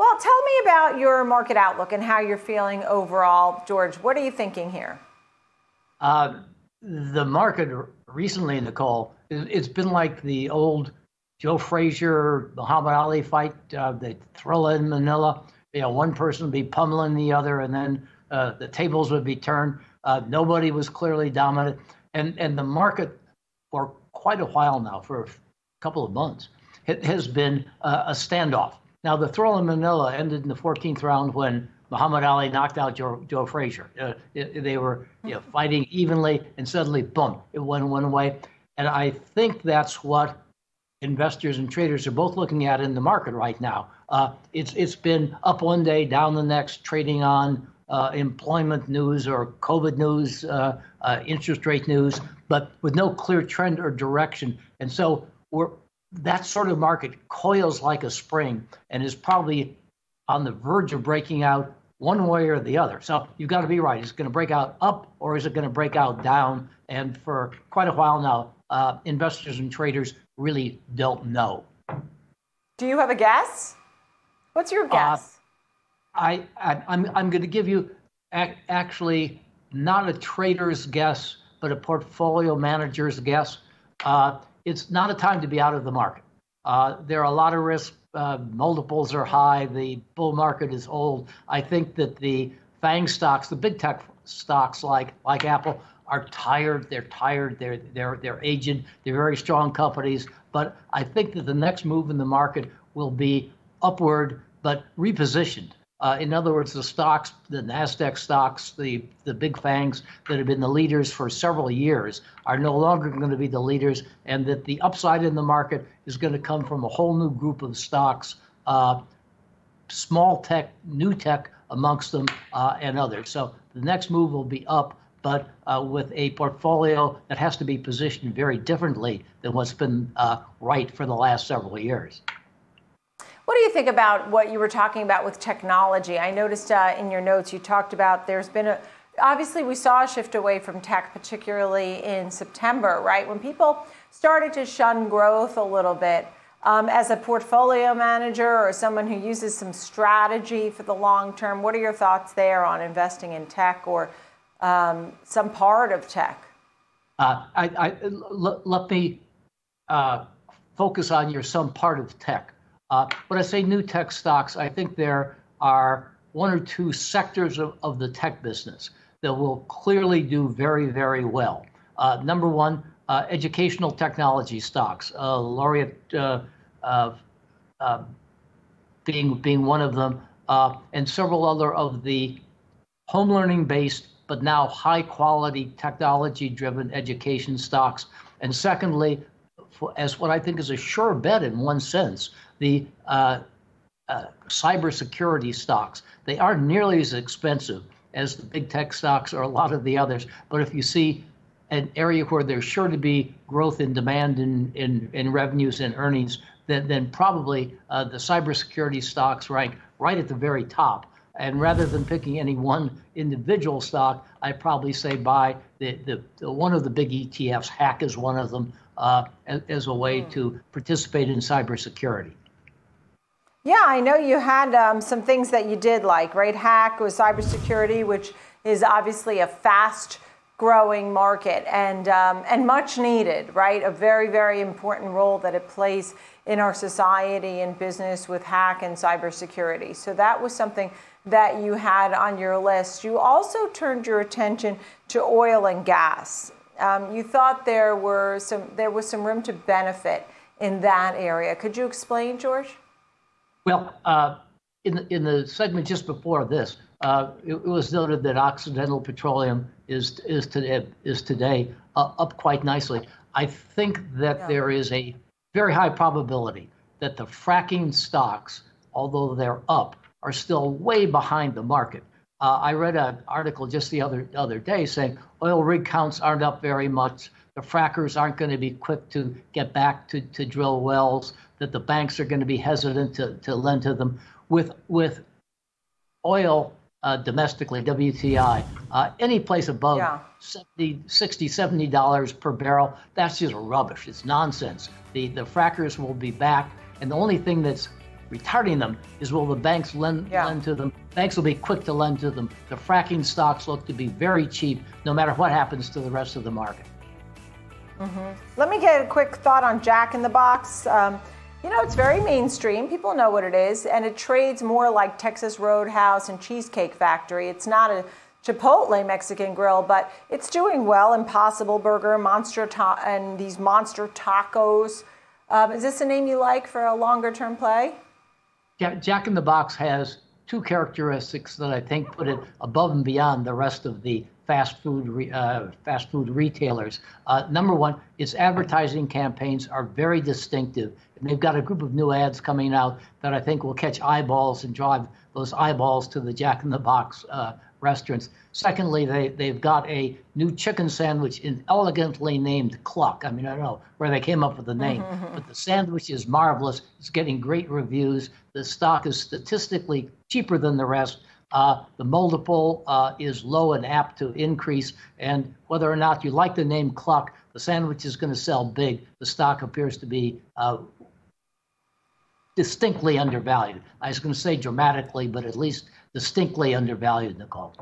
Well, tell me about your market outlook and how you're feeling overall, George. What are you thinking here? Uh, the market recently, Nicole, it's been like the old Joe Frazier, Muhammad Ali fight, uh, the Thrilla in Manila. You know, one person would be pummeling the other, and then uh, the tables would be turned. Uh, nobody was clearly dominant, and and the market for quite a while now, for a couple of months, it has been uh, a standoff. Now, the Thrilla in Manila ended in the 14th round when Muhammad Ali knocked out Joe, Joe Frazier. Uh, they were you know, fighting evenly, and suddenly, boom, it went one way. And I think that's what investors and traders are both looking at in the market right now. Uh, it's it's been up one day, down the next, trading on uh, employment news or COVID news, uh, uh interest rate news, but with no clear trend or direction. And so we're that sort of market coils like a spring and is probably on the verge of breaking out one way or the other. So you've got to be right. Is it going to break out up or is it going to break out down? And for quite a while now, uh, investors and traders really don't know. Do you have a guess? What's your uh, guess? Uh, I, I am I'm, I'm going to give you ac- actually not a trader's guess, but a portfolio manager's guess. Uh, it's not a time to be out of the market. Uh, there are a lot of risks. Uh, multiples are high. The bull market is old. I think that the FANG stocks, the big tech stocks like like Apple, are tired. They're tired. They're they're they're aged. They're very strong companies. But I think that the next move in the market will be upward, but repositioned. Uh, in other words, the stocks, the Nasdaq stocks, the the big fangs that have been the leaders for several years are no longer going to be the leaders, and that the upside in the market is going to come from a whole new group of stocks, uh, small tech, new tech amongst them, uh, and others. So the next move will be up, but uh, with a portfolio that has to be positioned very differently than what's been uh, right for the last several years. What do you think about what you were talking about with technology? I noticed uh, in your notes you talked about there's been a obviously we saw a shift away from tech, particularly in September, right? When people started to shun growth a little bit. Um, as a portfolio manager or someone who uses some strategy for the long term, what are your thoughts there on investing in tech or um, some part of tech? Uh, I, I, l- let me uh, focus on your some part of tech. Uh, when I say new tech stocks, I think there are one or two sectors of, of the tech business that will clearly do very, very well. Uh, number one, uh, educational technology stocks, Laureate being, being one of them, and several other of the home learning based but now high quality technology driven education stocks. And secondly, for, as what I think is a sure bet in one sense, the uh, uh, cybersecurity stocks. They aren't nearly as expensive as the big tech stocks or a lot of the others. But if you see an area where there's sure to be growth in demand in, in, in revenues and earnings, then, then probably uh, the cybersecurity stocks rank right at the very top. And rather than picking any one individual stock, I probably say buy the, the, the one of the big ETFs. Hack is one of them uh, as, a way mm. to participate in cybersecurity. Yeah, I know you had um, some things that you did like, right? Hack was cybersecurity, which is obviously a fast growing market and, um, and much needed, right? A very, very important role that it plays in our society and business with hack and cybersecurity. So that was something that you had on your list. You also turned your attention to oil and gas. Um, you thought there were some there was some room to benefit in that area. Could you explain, George? Well, uh, in, the, in the segment just before this, uh, it, it, was noted that Occidental Petroleum is is today is today uh, up quite nicely. I think that yeah. there is a very high probability that the fracking stocks, although they're up, are still way behind the market. Uh, I read an article just the other other day saying oil rig counts aren't up very much. The frackers aren't going to be quick to get back to, to drill wells that the banks are going to be hesitant to, to lend to them. With, with oil uh, domestically, WTI, uh, any place above yeah. 70, 60, 70 dollars per barrel, that's just rubbish. It's nonsense. The, the frackers will be back. And the only thing that's retarding them is will the banks lend, Yeah. lend to them? Banks will be quick to lend to them. The fracking stocks look to be very cheap no matter what happens to the rest of the market. Let me get a quick thought on Jack in the Box. Um, you know, it's very mainstream. People know what it is, and it trades more like Texas Roadhouse and Cheesecake Factory. It's not a Chipotle Mexican grill, but it's doing well. Impossible Burger, Monster ta- and these Monster Tacos. Um, is this a name you like for a longer term play? Ja- Jack in the Box has two characteristics that I think put it above and beyond the rest of the fast food uh, fast food retailers. Uh, number one, its advertising campaigns are very distinctive, and they've got a group of new ads coming out that I think will catch eyeballs and drive those eyeballs to the Jack in the Box uh, restaurants. Secondly, they they've got a new chicken sandwich in elegantly named Cluck. I mean, I don't know where they came up with the name, but the sandwich is marvelous. It's getting great reviews. The stock is statistically cheaper than the rest. Uh, the multiple uh, is low and apt to increase. And whether or not you like the name Cluck, the sandwich is going to sell big. The stock appears to be uh, distinctly undervalued. I was going to say dramatically, but at least distinctly undervalued, Nicole.